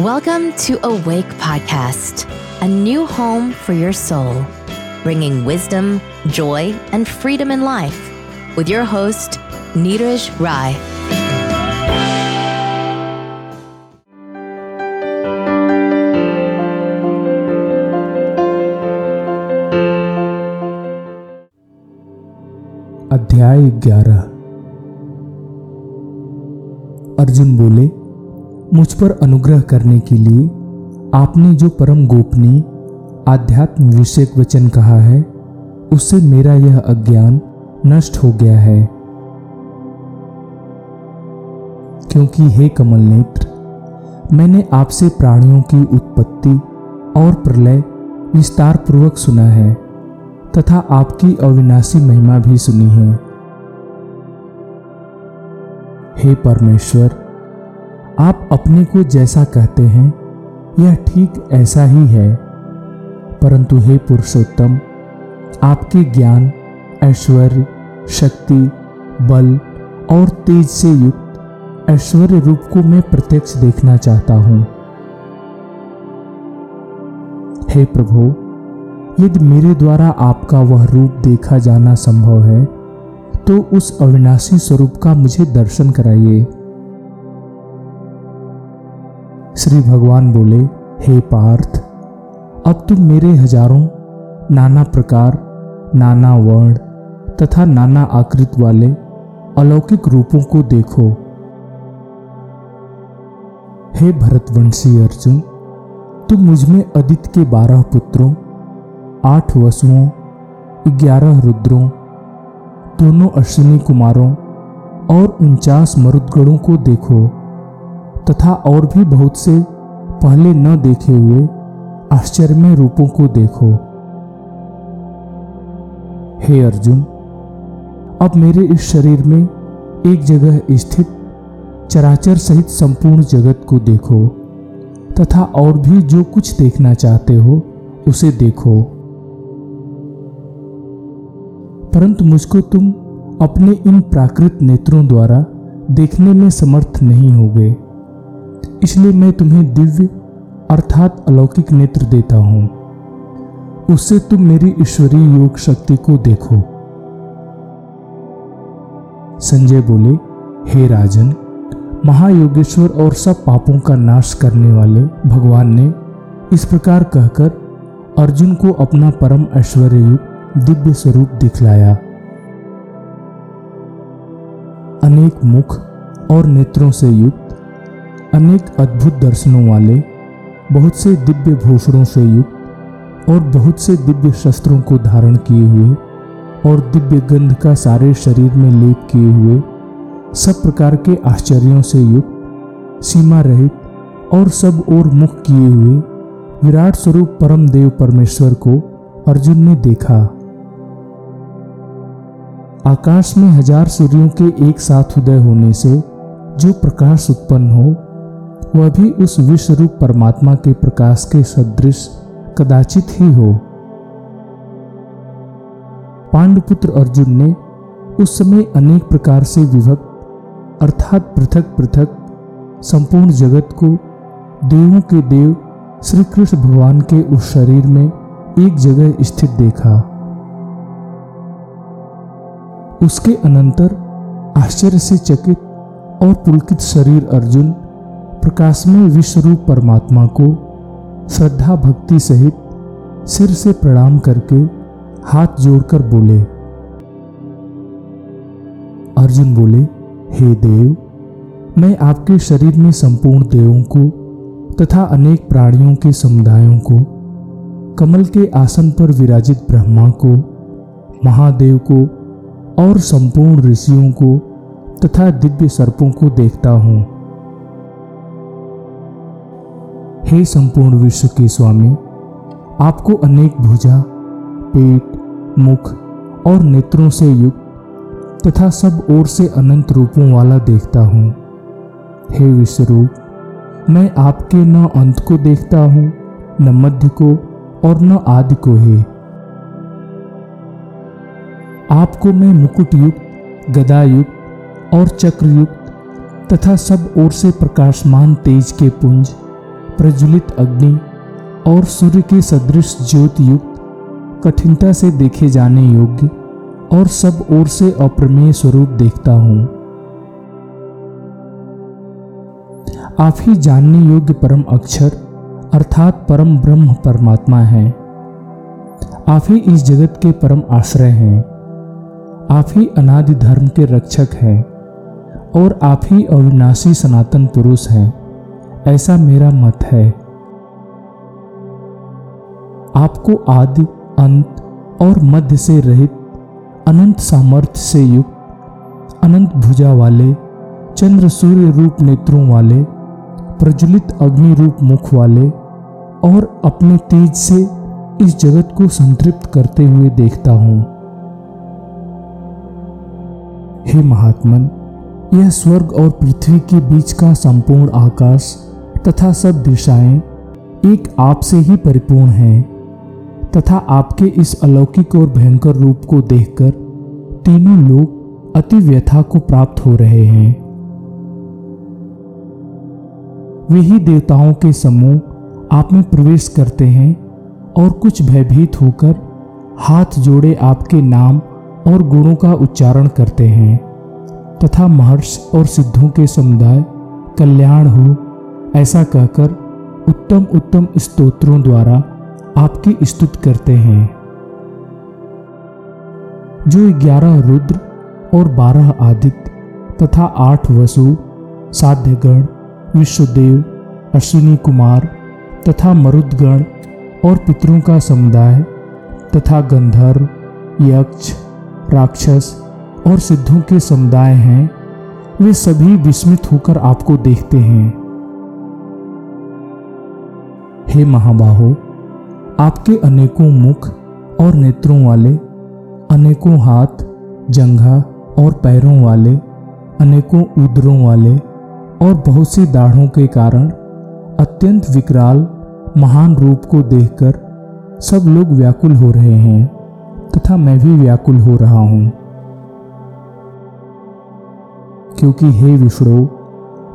Welcome to Awake Podcast, a new home for your soul, bringing wisdom, joy, and freedom in life with your host, Neeraj Rai. अध्याय ग्यारह अर्जुन बोले मुझ पर अनुग्रह करने के लिए आपने जो परम गोपनीय आध्यात्म विषयक वचन कहा है, उससे मेरा यह अज्ञान नष्ट हो गया है। क्योंकि हे कमल नेत्र, मैंने आपसे प्राणियों की उत्पत्ति और प्रलय विस्तार पूर्वक सुना है, तथा आपकी अविनाशी महिमा भी सुनी है। हे परमेश्वर आप अपने को जैसा कहते हैं, यह ठीक ऐसा ही है। परंतु हे पुरुषोत्तम, आपके ज्ञान, ऐश्वर्य, शक्ति, बल और तेज से युक्त ऐश्वर्य रूप को मैं प्रत्यक्ष देखना चाहता हूँ। हे प्रभु, यदि मेरे द्वारा आपका वह रूप देखा जाना संभव है तो उस अविनाशी स्वरूप का मुझे दर्शन कराइए। श्री भगवान बोले, हे पार्थ, अब तुम मेरे हज़ारों नाना प्रकार, नाना वर्ण तथा नाना आकृत वाले अलौकिक रूपों को देखो। हे भरतवंशी अर्जुन, तुम मुझमें अदित के बारह पुत्रों, आठ वसुओं, ग्यारह रुद्रों, दोनों अश्विनी कुमारों और उनचास मरुदगणों को देखो। तथा और भी बहुत से पहले न देखे हुए आश्चर्यमय रूपों को देखो। हे अर्जुन, अब मेरे इस शरीर में एक जगह स्थित चराचर सहित संपूर्ण जगत को देखो तथा और भी जो कुछ देखना चाहते हो, उसे देखो। परंतु मुझको तुम अपने इन प्राकृत नेत्रों द्वारा देखने में समर्थ नहीं होगे। इसलिए मैं तुम्हें दिव्य अर्थात अलौकिक नेत्र देता हूँ। उससे तुम मेरी ईश्वरीय योग शक्ति को देखो। संजय बोले, हे राजन, महायोगेश्वर और सब पापों का नाश करने वाले भगवान ने इस प्रकार कहकर अर्जुन को अपना परम ऐश्वर्य दिव्य स्वरूप दिखलाया। अनेक मुख और नेत्रों से युक्त अनेक अद्भुत दर्शनों वाले, बहुत से दिव्य भूषणों से युक्त और बहुत से दिव्य शस्त्रों को धारण किए हुए और दिव्य गंध का सारे शरीर में लेप किए हुए, सब प्रकार के आश्चर्यों से युक्त, सीमा रहित और सब ओर मुख किए हुए विराट स्वरूप परम देव परमेश्वर को अर्जुन ने देखा। आकाश में हज़ार सूर्यों के एक साथ उदय होने से जो प्रकाश उत्पन्न हो वह भी उस विश्व रूप परमात्मा के प्रकाश के सदृश कदाचित ही हो। पांडुपुत्र अर्जुन ने उस समय अनेक प्रकार से विभक्त, अर्थात पृथक पृथक, संपूर्ण जगत को देवों के देव श्री कृष्ण भगवान के उस शरीर में एक जगह स्थित देखा। उसके अनंतर आश्चर्य से चकित और पुलकित शरीर अर्जुन प्रकाशमय विश्वरूप परमात्मा को श्रद्धा भक्ति सहित सिर से प्रणाम करके हाथ जोड़कर बोले। अर्जुन बोले, हे देव, मैं आपके शरीर में संपूर्ण देवों को तथा अनेक प्राणियों के समुदायों को, कमल के आसन पर विराजित ब्रह्मा को, महादेव को और संपूर्ण ऋषियों को तथा दिव्य सर्पों को देखता हूँ। हे संपूर्ण विश्व के स्वामी, आपको अनेक भुजा, पेट, मुख और नेत्रों से युक्त तथा सब ओर से अनंत रूपों वाला देखता हूँ। हे विश्वरूप, मैं आपके न अंत को देखता हूँ, न मध्य को और न आदि को ही। आपको मैं मुकुट युक्त गदा युक्त और चक्र युक्त तथा सब ओर से प्रकाशमान तेज के पुंज प्रज्वलित अग्नि और सूर्य के सदृश ज्योति युक्त कठिनता से देखे जाने योग्य और सब ओर से अप्रमेय स्वरूप देखता हूँ। आप ही जानने योग्य परम अक्षर अर्थात परम ब्रह्म परमात्मा है। आप ही इस जगत के परम आश्रय हैं। आप ही अनादि धर्म के रक्षक हैं और आप ही अविनाशी सनातन पुरुष हैं। ऐसा मेरा मत है। आपको आदि, अंत और मध्य से रहित, अनंत सामर्थ्य से युक्त, अनंत भुजा वाले, चंद्र सूर्य रूप नेत्रों वाले, प्रज्वलित अग्नि रूप मुख वाले और अपने तेज से इस जगत को संतृप्त करते हुए देखता हूँ। हे महात्मन, यह स्वर्ग और पृथ्वी के बीच का संपूर्ण आकाश तथा सब दिशाएँ एक आप से ही परिपूर्ण हैं, तथा आपके इस अलौकिक और भयंकर रूप को देखकर तीनों लोग अति व्यथा को प्राप्त हो रहे हैं। वे ही देवताओं के समूह आप में प्रवेश करते हैं और कुछ भयभीत होकर हाथ जोड़े आपके नाम और गुणों का उच्चारण करते हैं, तथा महर्ष और सिद्धों के समुदाय कल्याण हो ऐसा कहकर उत्तम उत्तम स्तोत्रों द्वारा आपकी स्तुत करते हैं। जो ग्यारह रुद्र और बारह आदित्य तथा आठ वसु, साध्यगण, विश्वदेव, अश्विनी कुमार तथा मरुदगण और पितरों का समुदाय तथा गंधर्व, यक्ष, राक्षस और सिद्धों के समुदाय हैं, वे सभी विस्मित होकर आपको देखते हैं। हे महाबाहो, आपके अनेकों मुख और नेत्रों वाले, अनेकों हाथ, जंघा और पैरों वाले, अनेकों उदरों वाले और बहुत सी दाढ़ों के कारण अत्यंत विकराल, महान रूप को देखकर सब लोग व्याकुल हो रहे हैं तथा मैं भी व्याकुल हो रहा हूँ। क्योंकि हे विष्णु,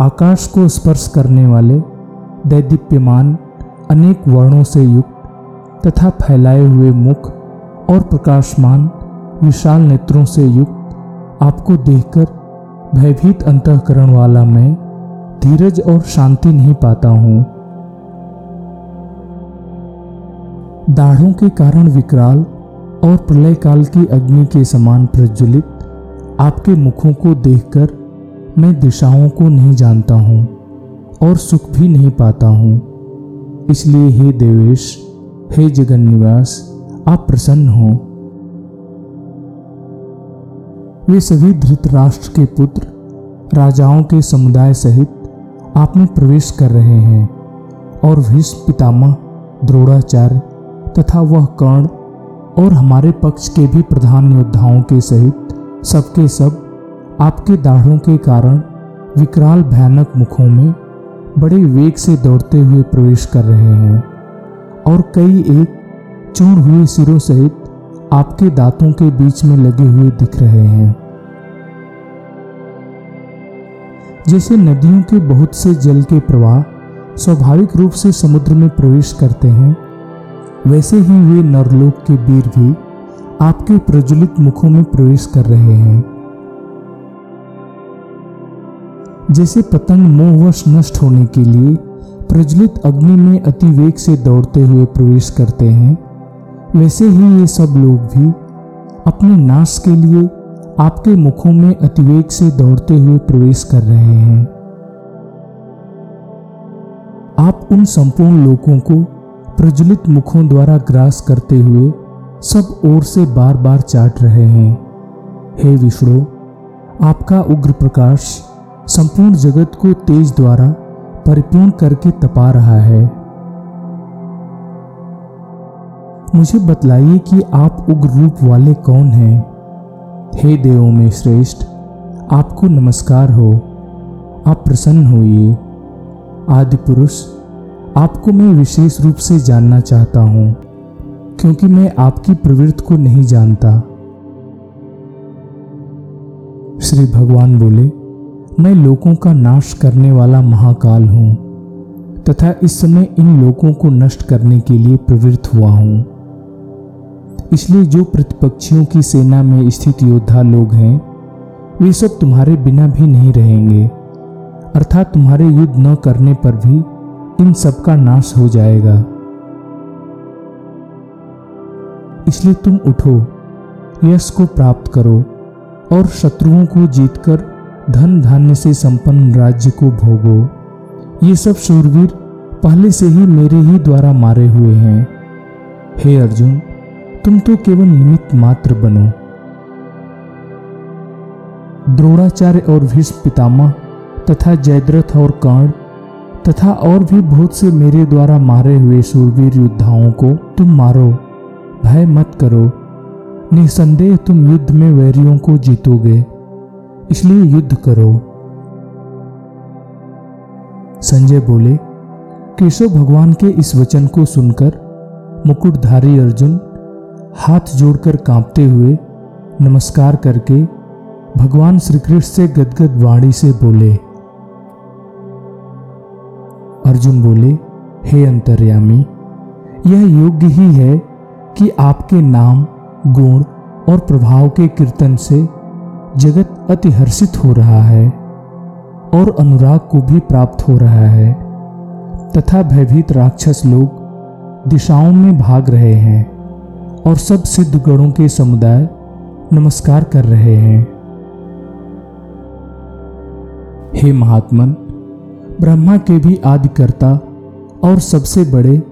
आकाश को स्पर्श करने वाले, दैदीप्यमान अनेक वर्णों से युक्त तथा फैलाए हुए मुख और प्रकाशमान विशाल नेत्रों से युक्त आपको देखकर भयभीत अंतकरण वाला मैं धीरज और शांति नहीं पाता हूँ। दाढ़ों के कारण विकराल और प्रलय काल की अग्नि के समान प्रज्वलित आपके मुखों को देखकर मैं दिशाओं को नहीं जानता हूँ और सुख भी नहीं पाता हूँ। इसलिए हे देवेश, हे जगन निवास आप प्रसन्न हो। वे सभी धृतराष्ट्र के पुत्र, राजाओं के समुदाय सहित आप में प्रवेश कर रहे हैं और भीष्म पितामह, द्रोणाचार्य तथा वह कर्ण और हमारे पक्ष के भी प्रधान योद्धाओं के सहित सबके सब आपके दाढ़ों के कारण विकराल भयानक मुखों में बड़े वेग से दौड़ते हुए प्रवेश कर रहे हैं और कई एक चूर्ण हुए सिरों सहित आपके दांतों के बीच में लगे हुए दिख रहे हैं। जैसे नदियों के बहुत से जल के प्रवाह स्वाभाविक रूप से समुद्र में प्रवेश करते हैं, वैसे ही वे नरलोक के वीर भी आपके प्रज्वलित मुखों में प्रवेश कर रहे हैं। जैसे पतंग मोहवश नष्ट होने के लिए प्रज्वलित अग्नि में अति वेग से दौड़ते हुए प्रवेश करते हैं, वैसे ही ये सब लोग भी अपने नाश के लिए आपके मुखों में अतिवेग से दौड़ते हुए प्रवेश कर रहे हैं। आप उन संपूर्ण लोगों को प्रज्वलित मुखों द्वारा ग्रास करते हुए सब ओर से बार बार चाट रहे हैं। हे विष्णु, आपका उग्र प्रकाश संपूर्ण जगत को तेज द्वारा परिपूर्ण करके तपा रहा है। मुझे बतलाइए कि आप उग्र रूप वाले कौन हैं? हे देवों में श्रेष्ठ, आपको नमस्कार हो। आप प्रसन्न होइए। आदि पुरुष, आपको मैं विशेष रूप से जानना चाहता हूँ, क्योंकि मैं आपकी प्रवृत्ति को नहीं जानता। श्री भगवान बोले मैं लोगों का नाश करने वाला महाकाल हूँ, तथा इस समय इन लोगों को नष्ट करने के लिए प्रवृत्त हुआ हूँ। इसलिए जो प्रतिपक्षियों की सेना में स्थित योद्धा लोग हैं, वे सब तुम्हारे बिना भी नहीं रहेंगे, अर्थात तुम्हारे युद्ध न करने पर भी इन सब का नाश हो जाएगा। इसलिए तुम उठो, यश को प्राप्त करो और शत्रुओं को जीतकर धन धान्य से संपन्न राज्य को भोगो। ये सब शूरवीर पहले से ही मेरे ही द्वारा मारे हुए हैं। हे अर्जुन, तुम तो केवल निमित्त मात्र बनो। द्रोणाचार्य और भीष्म पितामह तथा जयद्रथ और कर्ण तथा और भी बहुत से मेरे द्वारा मारे हुए शूरवीर योद्धाओं को तुम मारो। भय मत करो। निसंदेह तुम युद्ध में वैरियों को जीतोगे। इसलिए युद्ध करो। संजय बोले, केशव भगवान के इस वचन को सुनकर मुकुटधारी अर्जुन हाथ जोड़कर कांपते हुए नमस्कार करके भगवान श्री कृष्ण से गदगद वाणी से बोले। अर्जुन बोले, हे अंतर्यामी, यह योग्य ही है कि आपके नाम, गुण और प्रभाव के कीर्तन से जगत अति हर्षित हो रहा है और अनुराग को भी प्राप्त हो रहा है। तथा भयभीत राक्षस लोग दिशाओं में भाग रहे हैं और सब सिद्ध गणों के समुदाय नमस्कार कर रहे हैं। हे महात्मन, ब्रह्मा के भी आदिकर्ता और सबसे बड़े,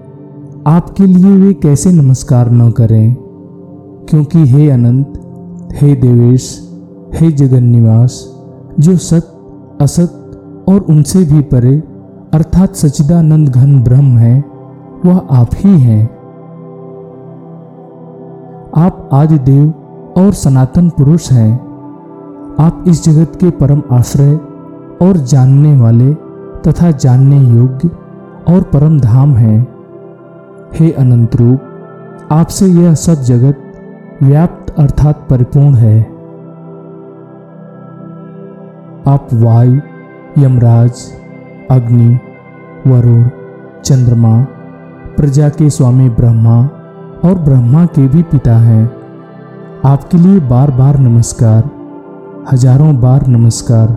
आपके लिए वे कैसे नमस्कार न करें? क्योंकि हे अनंत, हे देवेश हे जगन निवास, जो सत, असत और उनसे भी परे, अर्थात सचिदानंद घन ब्रह्म है, वह आप ही हैं। आप आदि देव और सनातन पुरुष हैं। आप इस जगत के परम आश्रय और जानने वाले तथा जानने योग्य और परम धाम हैं। हे अनंत रूप, आपसे यह सब जगत व्याप्त अर्थात परिपूर्ण है। आप वायु, यमराज, अग्नि, वरुण, चंद्रमा, प्रजा के स्वामी ब्रह्मा और ब्रह्मा के भी पिता हैं। आपके लिए बार बार नमस्कार, हज़ारों बार नमस्कार।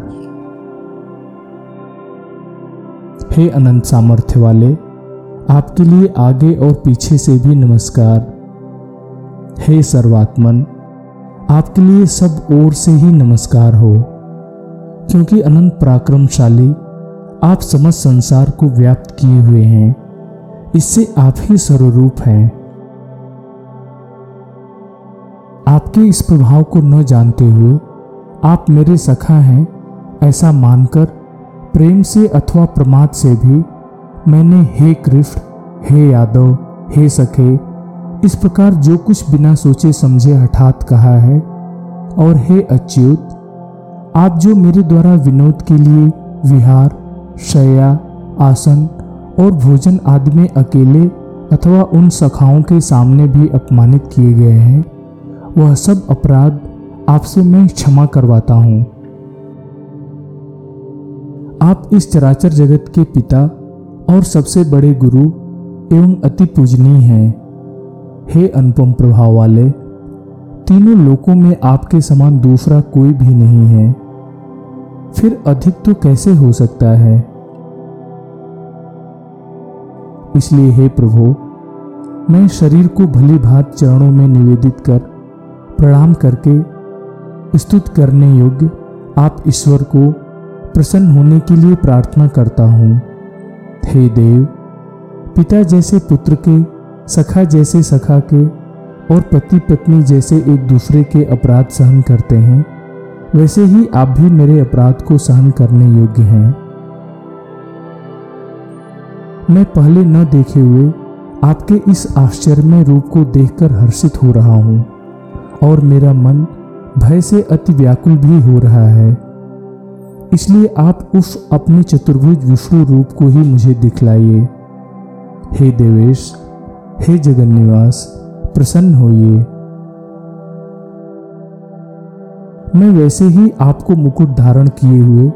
हे अनंत सामर्थ्य वाले, आपके लिए आगे और पीछे से भी नमस्कार। हे सर्वात्मन, आपके लिए सब ओर से ही नमस्कार हो। क्योंकि अनंत पराक्रमशाली आप समस्त संसार को व्याप्त किए हुए हैं, इससे आप ही सर्वरूप हैं। आपके इस प्रभाव को न जानते हुए आप मेरे सखा हैं, ऐसा मानकर प्रेम से अथवा प्रमाद से भी मैंने हे कृष्ण, हे यादव, हे सखे, इस प्रकार जो कुछ बिना सोचे समझे हठात कहा है, और हे अच्युत आप जो मेरे द्वारा विनोद के लिए विहार, शया, आसन और भोजन आदि में अकेले अथवा उन सखाओं के सामने भी अपमानित किए गए हैं, वह सब अपराध आपसे मैं क्षमा करवाता हूँ। आप इस चराचर जगत के पिता और सबसे बड़े गुरु एवं अति पूजनीय हैं। हे अनुपम प्रभाव वाले, तीनों लोकों में आपके समान दूसरा कोई भी नहीं है। फिर अधिक तो कैसे हो सकता है? इसलिए हे प्रभु, मैं शरीर को भली भात चरणों में निवेदित कर, प्रणाम करके स्तुत करने योग्य आप ईश्वर को प्रसन्न होने के लिए प्रार्थना करता हूँ। हे देव, पिता जैसे पुत्र के, सखा जैसे सखा के और पति पत्नी जैसे एक दूसरे के अपराध सहन करते हैं। वैसे ही आप भी मेरे अपराध को सहन करने योग्य हैं। मैं पहले न देखे हुए आपके इस आश्चर्यमय रूप को देखकर हर्षित हो रहा हूँ, और मेरा मन भय से अति व्याकुल भी हो रहा है। इसलिए आप उस अपने चतुर्भुज विष्णु रूप को ही मुझे दिखलाइए। हे देवेश, हे जगन निवास प्रसन्न होइए। मैं वैसे ही आपको मुकुट धारण किए हुए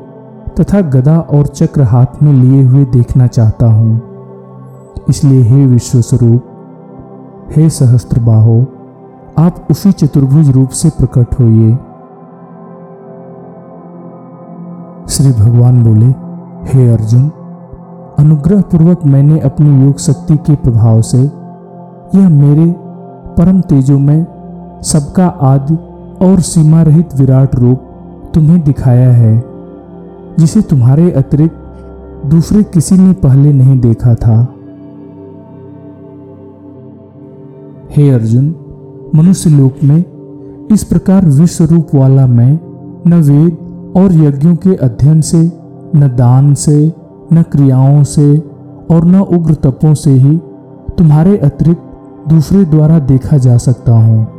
तथा गदा और चक्र हाथ में लिए हुए देखना चाहता हूँ। इसलिए हे विश्व स्वरूप हे सहस्त्र बाहो आप उसी चतुर्भुज रूप से प्रकट होइए। श्री भगवान बोले, हे अर्जुन अनुग्रह पूर्वक मैंने अपनी योग शक्ति के प्रभाव से यह मेरे परम तेजो में सबका आदि और सीमा रहित विराट रूप तुम्हें दिखाया है, जिसे तुम्हारे अतिरिक्त दूसरे किसी ने पहले नहीं देखा था। हे अर्जुन, मनुष्य लोक में इस प्रकार विश्व रूप वाला मैं न वेद और यज्ञों के अध्ययन से, न दान से, न क्रियाओं से और न उग्र तपों से ही तुम्हारे अतिरिक्त दूसरे द्वारा देखा जा सकता हूँ।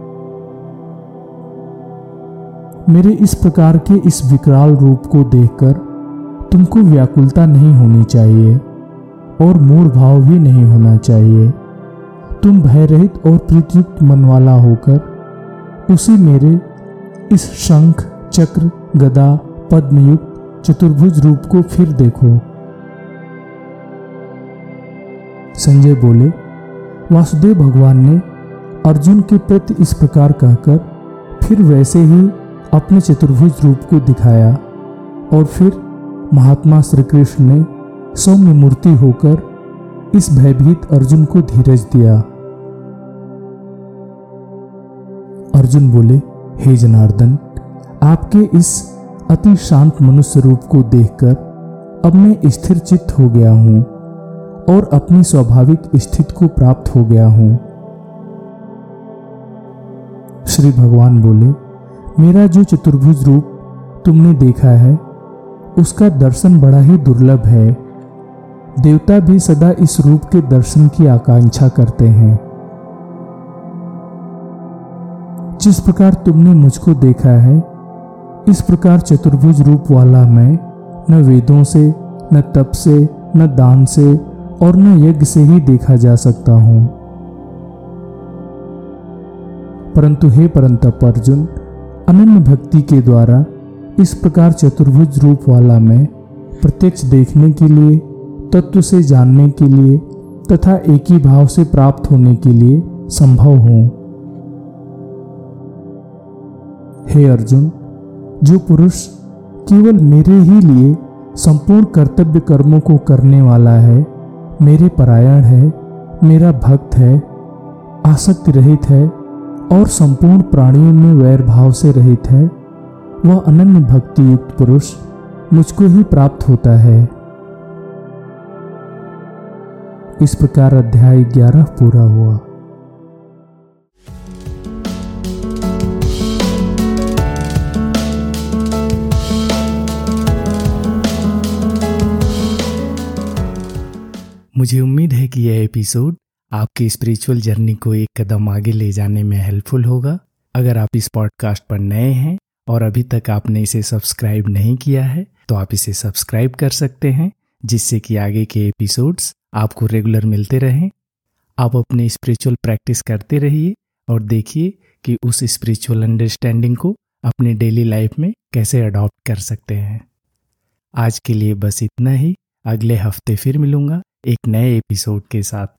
मेरे इस प्रकार के इस विकराल रूप को देखकर तुमको व्याकुलता नहीं होनी चाहिए और मूड भाव भी नहीं होना चाहिए। तुम भय रहित और प्रीतियुक्त मन वाला होकर उसी मेरे इस शंख, चक्र, गदा, पद्मयुक्त, चतुर्भुज रूप को फिर देखो। संजय बोले, वासुदेव भगवान ने अर्जुन के प्रति इस प्रकार कहकर फिर वैसे ही अपने चतुर्भुज रूप को दिखाया और फिर महात्मा श्री कृष्ण ने सौम्य मूर्ति होकर इस भयभीत अर्जुन को धीरज दिया। अर्जुन बोले, हे जनार्दन, आपके इस अति शांत मनुष्य रूप को देखकर अब मैं स्थिर चित्त हो गया हूँ और अपनी स्वाभाविक स्थिति को प्राप्त हो गया हूँ। श्री भगवान बोले मेरा जो चतुर्भुज रूप तुमने देखा है, उसका दर्शन बड़ा ही दुर्लभ है। देवता भी सदा इस रूप के दर्शन की आकांक्षा करते हैं। जिस प्रकार तुमने मुझको देखा है, इस प्रकार चतुर्भुज रूप वाला मैं न वेदों से, न तप से, न दान से और न यज्ञ से ही देखा जा सकता हूँ। परंतु हे परंतप अर्जुन अनन्य भक्ति के द्वारा इस प्रकार चतुर्भुज रूप वाला मैं प्रत्यक्ष देखने के लिए, तत्व से जानने के लिए तथा एक ही भाव से प्राप्त होने के लिए संभव हूँ। हे अर्जुन, जो पुरुष केवल मेरे ही लिए संपूर्ण कर्तव्य कर्मों को करने वाला है, मेरे परायण है, मेरा भक्त है, आसक्ति रहित है और संपूर्ण प्राणियों में वैर भाव से रहित है, वह अनन्य भक्ति युक्त पुरुष मुझको ही प्राप्त होता है। इस प्रकार अध्याय ग्यारह पूरा हुआ। मुझे उम्मीद है कि यह एपिसोड आपकी स्पिरिचुअल जर्नी को एक कदम आगे ले जाने में हेल्पफुल होगा। अगर आप इस पॉडकास्ट पर नए हैं और अभी तक आपने इसे सब्सक्राइब नहीं किया है तो आप इसे सब्सक्राइब कर सकते हैं, जिससे कि आगे के एपिसोड्स आपको रेगुलर मिलते रहें। आप अपने स्पिरिचुअल प्रैक्टिस करते रहिए और देखिए कि उस स्पिरिचुअल अंडरस्टैंडिंग को अपने डेली लाइफ में कैसे अडॉप्ट कर सकते हैं। आज के लिए बस इतना ही। अगले हफ़्ते फिर मिलूँगा एक नए एपिसोड के साथ।